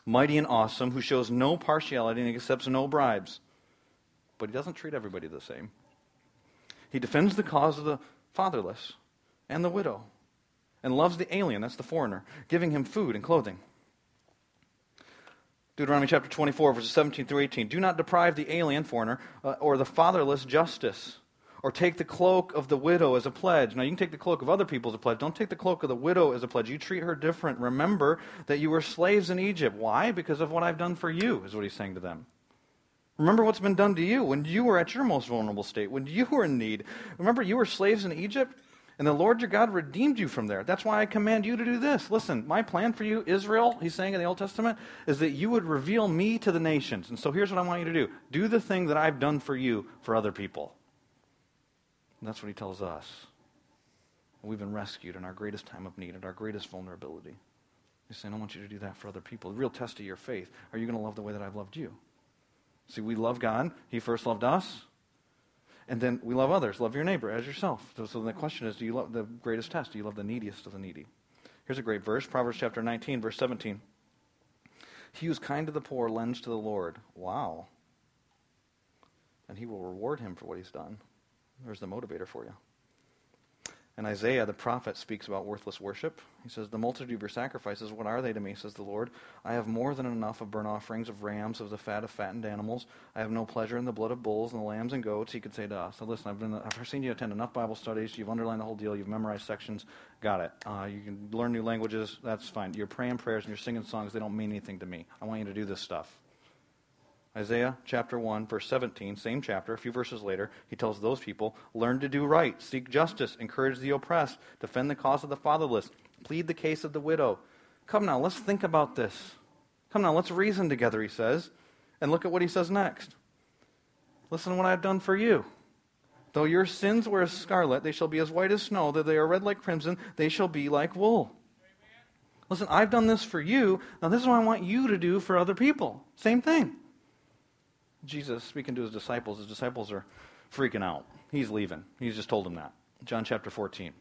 mighty and awesome, who shows no partiality and accepts no bribes. But he doesn't treat everybody the same. He defends the cause of the fatherless and the widow and loves the alien, that's the foreigner, giving him food and clothing. Deuteronomy chapter 24, verses 17 through 18. Do not deprive the alien foreigner uh, or the fatherless justice, or take the cloak of the widow as a pledge. Now, you can take the cloak of other people as a pledge. Don't take the cloak of the widow as a pledge. You treat her different. Remember that you were slaves in Egypt. Why? Because of what I've done for you, is what he's saying to them. Remember what's been done to you when you were at your most vulnerable state, when you were in need. Remember, you were slaves in Egypt? And the Lord your God redeemed you from there. That's why I command you to do this. Listen, my plan for you, Israel, he's saying in the Old Testament, is that you would reveal me to the nations. And so here's what I want you to do do the thing that I've done for you for other people. And that's what he tells us. We've been rescued in our greatest time of need, at our greatest vulnerability. He's saying, I want you to do that for other people. The real test of your faith. Are you going to love the way that I've loved you? See, we love God. He first loved us. And then we love others. Love your neighbor as yourself. So, so the question is, do you love the greatest test? Do you love the neediest of the needy? Here's a great verse, Proverbs chapter 19, verse 17. He who is kind to the poor lends to the Lord. Wow. And he will reward him for what he's done. There's the motivator for you. And Isaiah, the prophet, speaks about worthless worship. He says, The multitude of your sacrifices, what are they to me, says the Lord? I have more than enough of burnt offerings, of rams, of the fat of fattened animals. I have no pleasure in the blood of bulls and the lambs and goats. He could say to us, so listen, I've, been, I've seen you attend enough Bible studies. You've underlined the whole deal. You've memorized sections. Got it. Uh, you can learn new languages. That's fine. You're praying prayers and you're singing songs. They don't mean anything to me. I want you to do this stuff. Isaiah chapter 1, verse 17, same chapter, a few verses later, he tells those people learn to do right, seek justice, encourage the oppressed, defend the cause of the fatherless, plead the case of the widow. Come now, let's think about this. Come now, let's reason together, he says. And look at what he says next. Listen to what I've done for you. Though your sins were as scarlet, they shall be as white as snow. Though they are red like crimson, they shall be like wool. Listen, I've done this for you. Now, this is what I want you to do for other people. Same thing. Jesus, speaking to his disciples, his disciples are freaking out. He's leaving. He's just told them that. John chapter 14.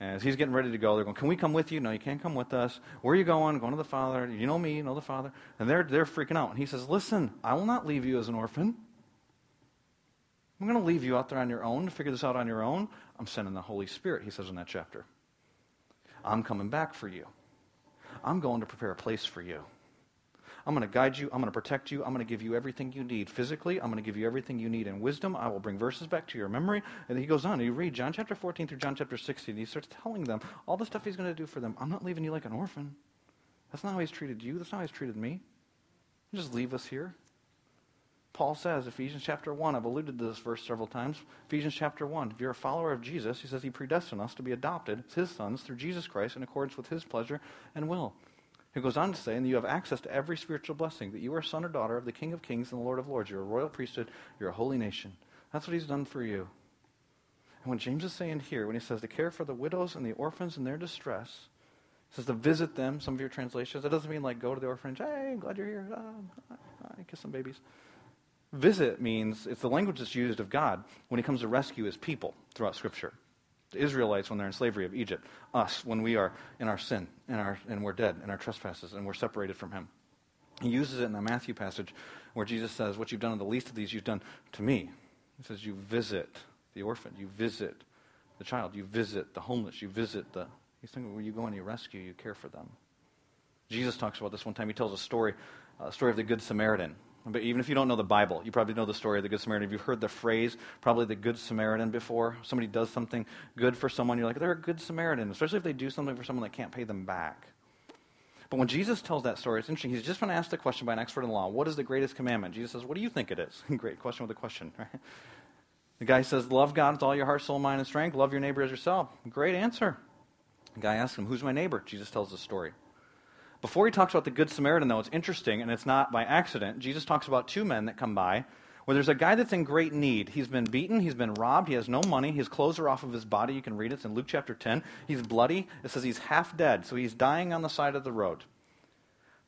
As he's getting ready to go, they're going, Can we come with you? No, you can't come with us. Where are you going? Going to the Father. You know me, you know the Father. And they're, they're freaking out. And he says, Listen, I will not leave you as an orphan. I'm going to leave you out there on your own to figure this out on your own. I'm sending the Holy Spirit, he says in that chapter. I'm coming back for you. I'm going to prepare a place for you. I'm going to guide you. I'm going to protect you. I'm going to give you everything you need physically. I'm going to give you everything you need in wisdom. I will bring verses back to your memory. And he goes on. And you read John chapter 14 through John chapter 16. And He starts telling them all the stuff he's going to do for them. I'm not leaving you like an orphan. That's not how he's treated you. That's not how he's treated me. just leave us here. Paul says, Ephesians chapter 1, I've alluded to this verse several times. Ephesians chapter 1, if you're a follower of Jesus, he says he predestined us to be adopted as his sons through Jesus Christ in accordance with his pleasure and will. He goes on to say, and you have access to every spiritual blessing, that you are son or daughter of the King of Kings and the Lord of Lords. You're a royal priesthood. You're a holy nation. That's what he's done for you. And what James is saying here, when he says to care for the widows and the orphans in their distress, he says to visit them, some of your translations. That doesn't mean like go to the orphanage, hey, I'm glad you're here, uh, kiss some babies. Visit means, it's the language that's used of God when he comes to rescue his people throughout Scripture the Israelites when they're in slavery of Egypt, us when we are in our sin and, our, and we're dead in our trespasses and we're separated from Him. He uses it in the Matthew passage where Jesus says, What you've done to the least of these, you've done to me. He says, You visit the orphan, you visit the child, you visit the homeless, you visit the. He's thinking, where you go and you rescue, you care for them. Jesus talks about this one time. He tells a story, a story of the Good Samaritan. But even if you don't know the Bible, you probably know the story of the Good Samaritan. If you've heard the phrase, probably the Good Samaritan before, somebody does something good for someone, you're like, they're a Good Samaritan, especially if they do something for someone that can't pay them back. But when Jesus tells that story, it's interesting. He's just been asked the question by an expert in law, what is the greatest commandment? Jesus says, what do you think it is? Great question with a question, right? The guy says, love God with all your heart, soul, mind, and strength. Love your neighbor as yourself. Great answer. The guy asks him, who's my neighbor? Jesus tells the story. Before he talks about the Good Samaritan, though, it's interesting, and it's not by accident. Jesus talks about two men that come by where there's a guy that's in great need. He's been beaten, he's been robbed, he has no money, his clothes are off of his body. You can read it. In Luke chapter 10. He's bloody. It says he's half dead, so he's dying on the side of the road.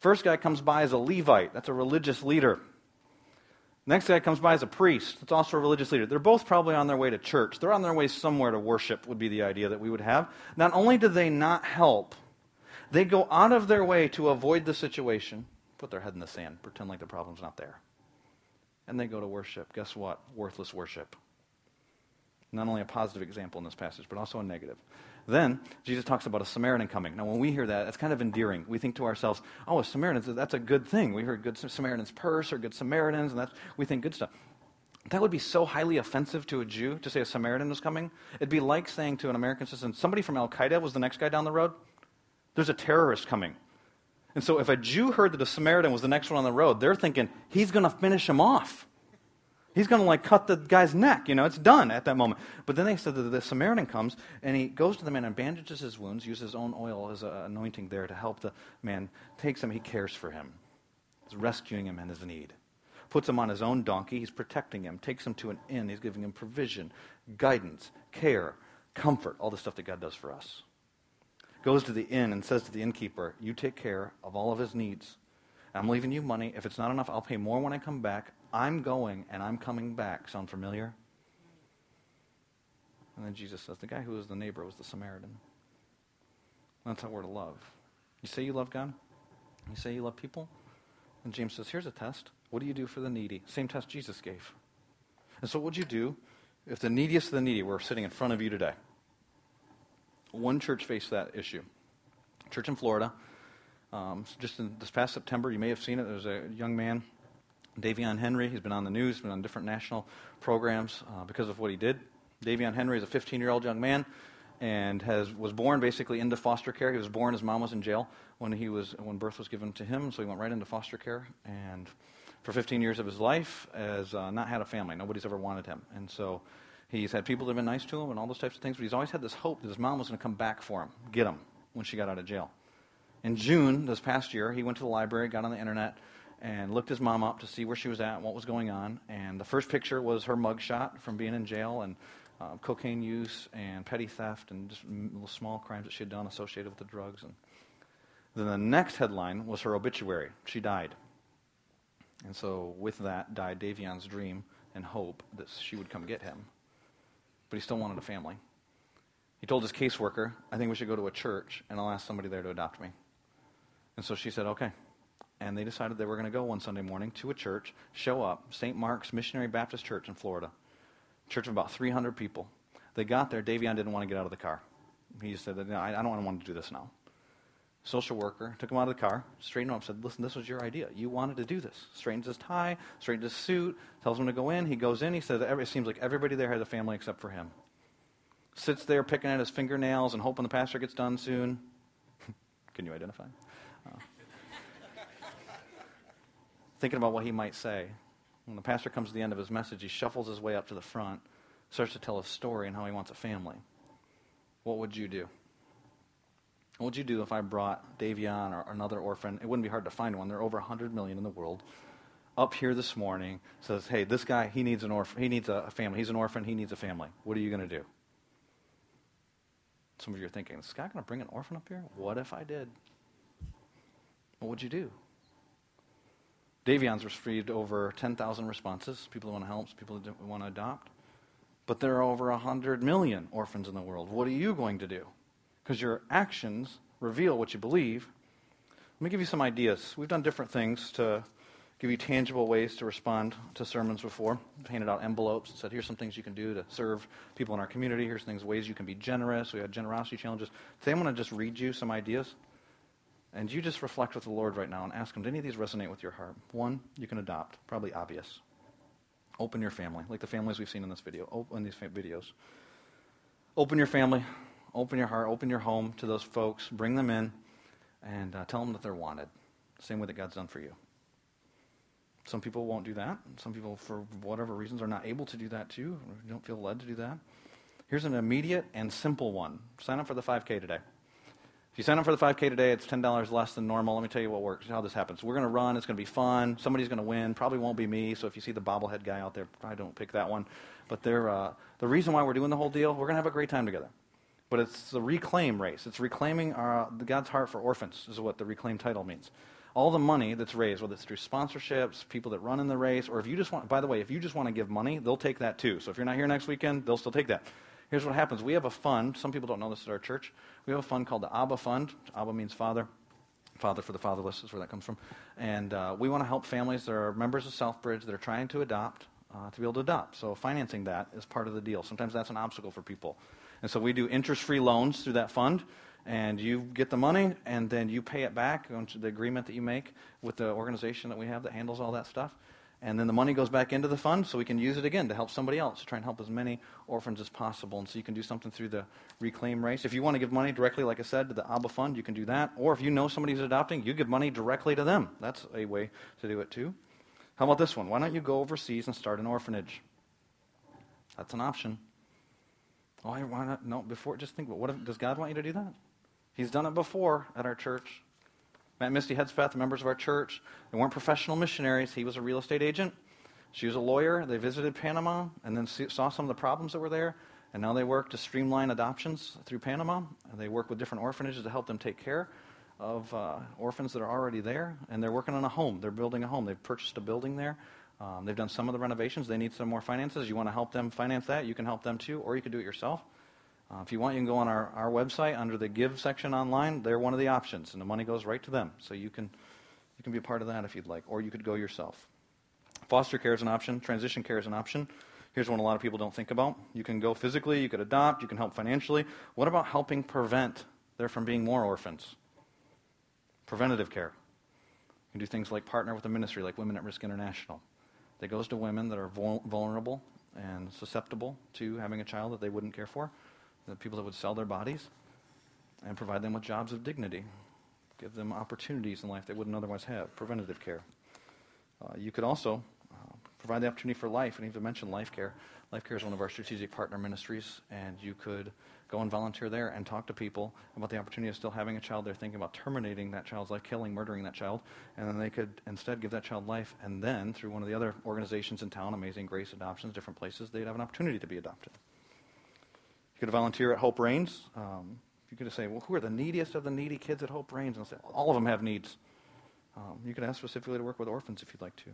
First guy comes by as a Levite, that's a religious leader. Next guy comes by as a priest. That's also a religious leader. They're both probably on their way to church. They're on their way somewhere to worship, would be the idea that we would have. Not only do they not help, they go out of their way to avoid the situation, put their head in the sand, pretend like the problem's not there. And they go to worship. Guess what? Worthless worship. Not only a positive example in this passage, but also a negative. Then Jesus talks about a Samaritan coming. Now, when we hear that, that's kind of endearing. We think to ourselves, "Oh, a Samaritan, that's a good thing." We heard good Samaritan's purse or good Samaritans, and that's we think good stuff. That would be so highly offensive to a Jew to say a Samaritan was coming. It'd be like saying to an American citizen, "Somebody from Al Qaeda was the next guy down the road." There's a terrorist coming. And so if a Jew heard that a Samaritan was the next one on the road, they're thinking, he's going to finish him off. He's going to like cut the guy's neck. You know, it's done at that moment. But then they said that the Samaritan comes and he goes to the man and bandages his wounds, uses his own oil as an anointing there to help the man, takes him, he cares for him. He's rescuing him in his need. Puts him on his own donkey, he's protecting him, takes him to an inn, he's giving him provision, guidance, care, comfort, all the stuff that God does for us goes to the inn and says to the innkeeper, You take care of all of his needs. I'm leaving you money. If it's not enough, I'll pay more when I come back. I'm going and I'm coming back. Sound familiar? And then Jesus says, The guy who was the neighbor was the Samaritan. That's how we're to love. You say you love God? You say you love people? And James says, Here's a test. What do you do for the needy? Same test Jesus gave. And so, what would you do if the neediest of the needy were sitting in front of you today? One church faced that issue. Church in Florida. Um, just in this past September, you may have seen it. There was a young man, Davion Henry. He's been on the news, been on different national programs uh, because of what he did. Davion Henry is a 15-year-old young man and has was born basically into foster care. He was born, his mom was in jail when he was when birth was given to him, so he went right into foster care. And for 15 years of his life, has uh, not had a family. Nobody's ever wanted him, and so He's had people that have been nice to him and all those types of things, but he's always had this hope that his mom was going to come back for him, get him when she got out of jail. In June this past year, he went to the library, got on the internet, and looked his mom up to see where she was at and what was going on. And the first picture was her mugshot from being in jail and uh, cocaine use and petty theft and just little small crimes that she had done associated with the drugs. And then the next headline was her obituary. She died. And so with that died Davion's dream and hope that she would come get him. But he still wanted a family. He told his caseworker, I think we should go to a church and I'll ask somebody there to adopt me. And so she said, okay. And they decided they were going to go one Sunday morning to a church, show up, St. Mark's Missionary Baptist Church in Florida. Church of about 300 people. They got there. Davion didn't want to get out of the car. He said, no, I don't want to do this now. Social worker took him out of the car, straightened him up, said, Listen, this was your idea. You wanted to do this. Straightens his tie, straightens his suit, tells him to go in. He goes in. He says, It seems like everybody there has a family except for him sits there picking at his fingernails and hoping the pastor gets done soon. Can you identify? Uh, thinking about what he might say. When the pastor comes to the end of his message, he shuffles his way up to the front, starts to tell a story and how he wants a family. What would you do? What would you do if I brought Davion or another orphan? It wouldn't be hard to find one. There are over 100 million in the world. Up here this morning says, "Hey, this guy, he needs an orphan. He needs a family. He's an orphan. He needs a family. What are you going to do?" Some of you are thinking, is Scott going to bring an orphan up here? What if I did? What would you do? Davion's received over 10,000 responses. People want to help, people want to adopt. But there are over 100 million orphans in the world. What are you going to do? Because your actions reveal what you believe. Let me give you some ideas. We've done different things to give you tangible ways to respond to sermons before. Handed out envelopes and said, here's some things you can do to serve people in our community. Here's things, ways you can be generous. We had generosity challenges. Today I'm going to just read you some ideas. And you just reflect with the Lord right now and ask Him, do any of these resonate with your heart? One, you can adopt. Probably obvious. Open your family, like the families we've seen in this video, open these videos. Open your family, open your heart, open your home to those folks, bring them in, and uh, tell them that they're wanted. Same way that God's done for you. Some people won't do that. Some people, for whatever reasons, are not able to do that too, don't feel led to do that. Here's an immediate and simple one sign up for the 5K today. If you sign up for the 5K today, it's $10 less than normal. Let me tell you what works, how this happens. We're going to run. It's going to be fun. Somebody's going to win. Probably won't be me. So if you see the bobblehead guy out there, probably don't pick that one. But they're, uh, the reason why we're doing the whole deal, we're going to have a great time together. But it's the reclaim race. It's reclaiming our, God's heart for orphans, is what the reclaim title means all the money that's raised, whether it's through sponsorships, people that run in the race, or if you just want, by the way, if you just want to give money, they'll take that too. So if you're not here next weekend, they'll still take that. Here's what happens we have a fund. Some people don't know this at our church. We have a fund called the Abba Fund. Abba means father. Father for the fatherless is where that comes from. And uh, we want to help families that are members of Southbridge that are trying to adopt uh, to be able to adopt. So financing that is part of the deal. Sometimes that's an obstacle for people. And so we do interest free loans through that fund and you get the money and then you pay it back onto the agreement that you make with the organization that we have that handles all that stuff. And then the money goes back into the fund so we can use it again to help somebody else to try and help as many orphans as possible. And so you can do something through the reclaim race. If you want to give money directly like i said to the abba fund you can do that. Or if you know somebody who's adopting you give money directly to them. That's a way to do it too. How about this one? Why don't you go overseas and start an orphanage? That's an option why, why not no before just think what if, does god want you to do that He's done it before at our church. Matt Misty Hedspeth, members of our church, they weren't professional missionaries. He was a real estate agent. She was a lawyer. They visited Panama and then saw some of the problems that were there. And now they work to streamline adoptions through Panama. They work with different orphanages to help them take care of uh, orphans that are already there. And they're working on a home. They're building a home. They've purchased a building there. Um, they've done some of the renovations. They need some more finances. You want to help them finance that? You can help them too, or you can do it yourself. Uh, if you want, you can go on our, our website under the Give section online. They're one of the options, and the money goes right to them. So you can, you can be a part of that if you'd like, or you could go yourself. Foster care is an option, transition care is an option. Here's one a lot of people don't think about. You can go physically, you could adopt, you can help financially. What about helping prevent there from being more orphans? Preventative care. You can do things like partner with a ministry like Women at Risk International that goes to women that are vulnerable and susceptible to having a child that they wouldn't care for the people that would sell their bodies, and provide them with jobs of dignity. Give them opportunities in life they wouldn't otherwise have, preventative care. Uh, you could also uh, provide the opportunity for life. Need to mention life care. Life care is one of our strategic partner ministries, and you could Go and volunteer there and talk to people about the opportunity of still having a child. They're thinking about terminating that child's life, killing, murdering that child, and then they could instead give that child life. And then, through one of the other organizations in town, Amazing Grace Adoptions, different places, they'd have an opportunity to be adopted. You could volunteer at Hope Reigns. Um, you could say, well, who are the neediest of the needy kids at Hope Reigns? And say, all of them have needs. Um, you could ask specifically to work with orphans if you'd like to.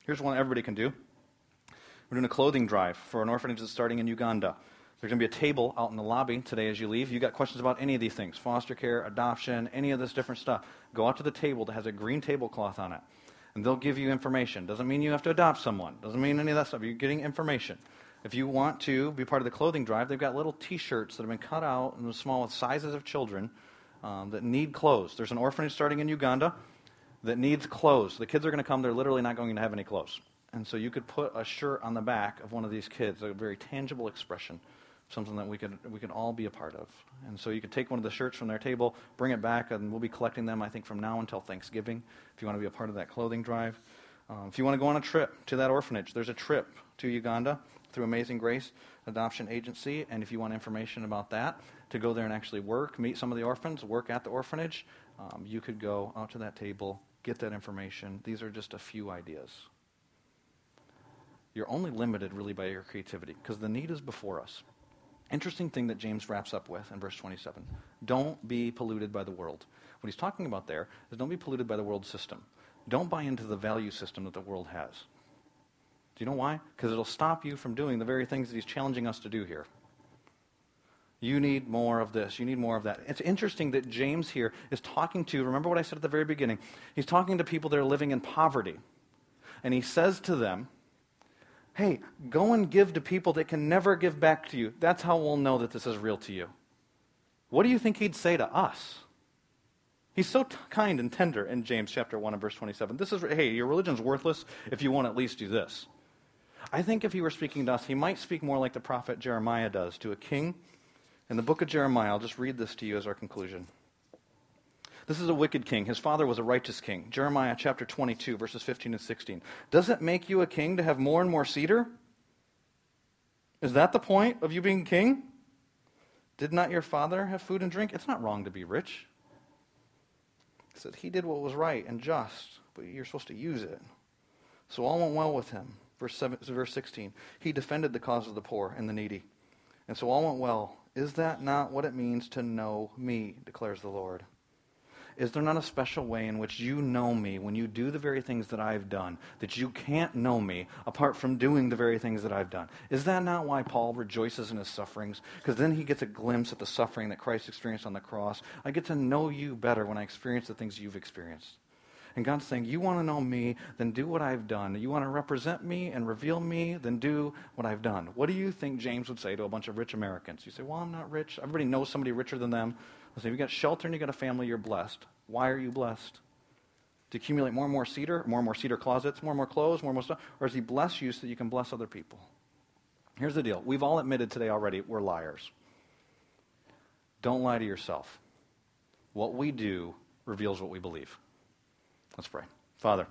Here's one everybody can do. We're doing a clothing drive for an orphanage that's starting in Uganda. There's going to be a table out in the lobby today as you leave. you've got questions about any of these things foster care, adoption, any of this different stuff. Go out to the table that has a green tablecloth on it, and they'll give you information. Doesn't mean you have to adopt someone, doesn't mean any of that stuff. You're getting information. If you want to be part of the clothing drive, they've got little t shirts that have been cut out in the small sizes of children um, that need clothes. There's an orphanage starting in Uganda that needs clothes. The kids are going to come, they're literally not going to have any clothes. And so you could put a shirt on the back of one of these kids, a very tangible expression, something that we could, we could all be a part of. And so you could take one of the shirts from their table, bring it back, and we'll be collecting them, I think, from now until Thanksgiving if you want to be a part of that clothing drive. Um, if you want to go on a trip to that orphanage, there's a trip to Uganda through Amazing Grace Adoption Agency. And if you want information about that, to go there and actually work, meet some of the orphans, work at the orphanage, um, you could go out to that table, get that information. These are just a few ideas. You're only limited really by your creativity because the need is before us. Interesting thing that James wraps up with in verse 27 don't be polluted by the world. What he's talking about there is don't be polluted by the world system. Don't buy into the value system that the world has. Do you know why? Because it'll stop you from doing the very things that he's challenging us to do here. You need more of this. You need more of that. It's interesting that James here is talking to, remember what I said at the very beginning? He's talking to people that are living in poverty. And he says to them, hey, go and give to people that can never give back to you. That's how we'll know that this is real to you. What do you think he'd say to us? He's so t- kind and tender in James chapter 1 and verse 27. This is, hey, your religion's worthless if you won't at least do this. I think if he were speaking to us, he might speak more like the prophet Jeremiah does to a king. In the book of Jeremiah, I'll just read this to you as our conclusion. This is a wicked king. His father was a righteous king. Jeremiah chapter 22, verses 15 and 16. Does it make you a king to have more and more cedar? Is that the point of you being king? Did not your father have food and drink? It's not wrong to be rich. He said he did what was right and just, but you're supposed to use it. So all went well with him. Verse, 7, verse 16. He defended the cause of the poor and the needy. And so all went well. Is that not what it means to know me, declares the Lord? Is there not a special way in which you know me when you do the very things that I've done, that you can't know me apart from doing the very things that I've done? Is that not why Paul rejoices in his sufferings? Because then he gets a glimpse at the suffering that Christ experienced on the cross. I get to know you better when I experience the things you've experienced. And God's saying, You want to know me, then do what I've done. You want to represent me and reveal me, then do what I've done. What do you think James would say to a bunch of rich Americans? You say, Well, I'm not rich. Everybody knows somebody richer than them. Say, If you've got shelter and you've got a family, you're blessed. Why are you blessed? To accumulate more and more cedar, more and more cedar closets, more and more clothes, more and more stuff? Or does he bless you so that you can bless other people? Here's the deal. We've all admitted today already we're liars. Don't lie to yourself. What we do reveals what we believe. Let's pray. Father,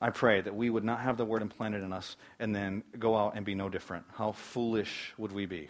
I pray that we would not have the word implanted in us and then go out and be no different. How foolish would we be?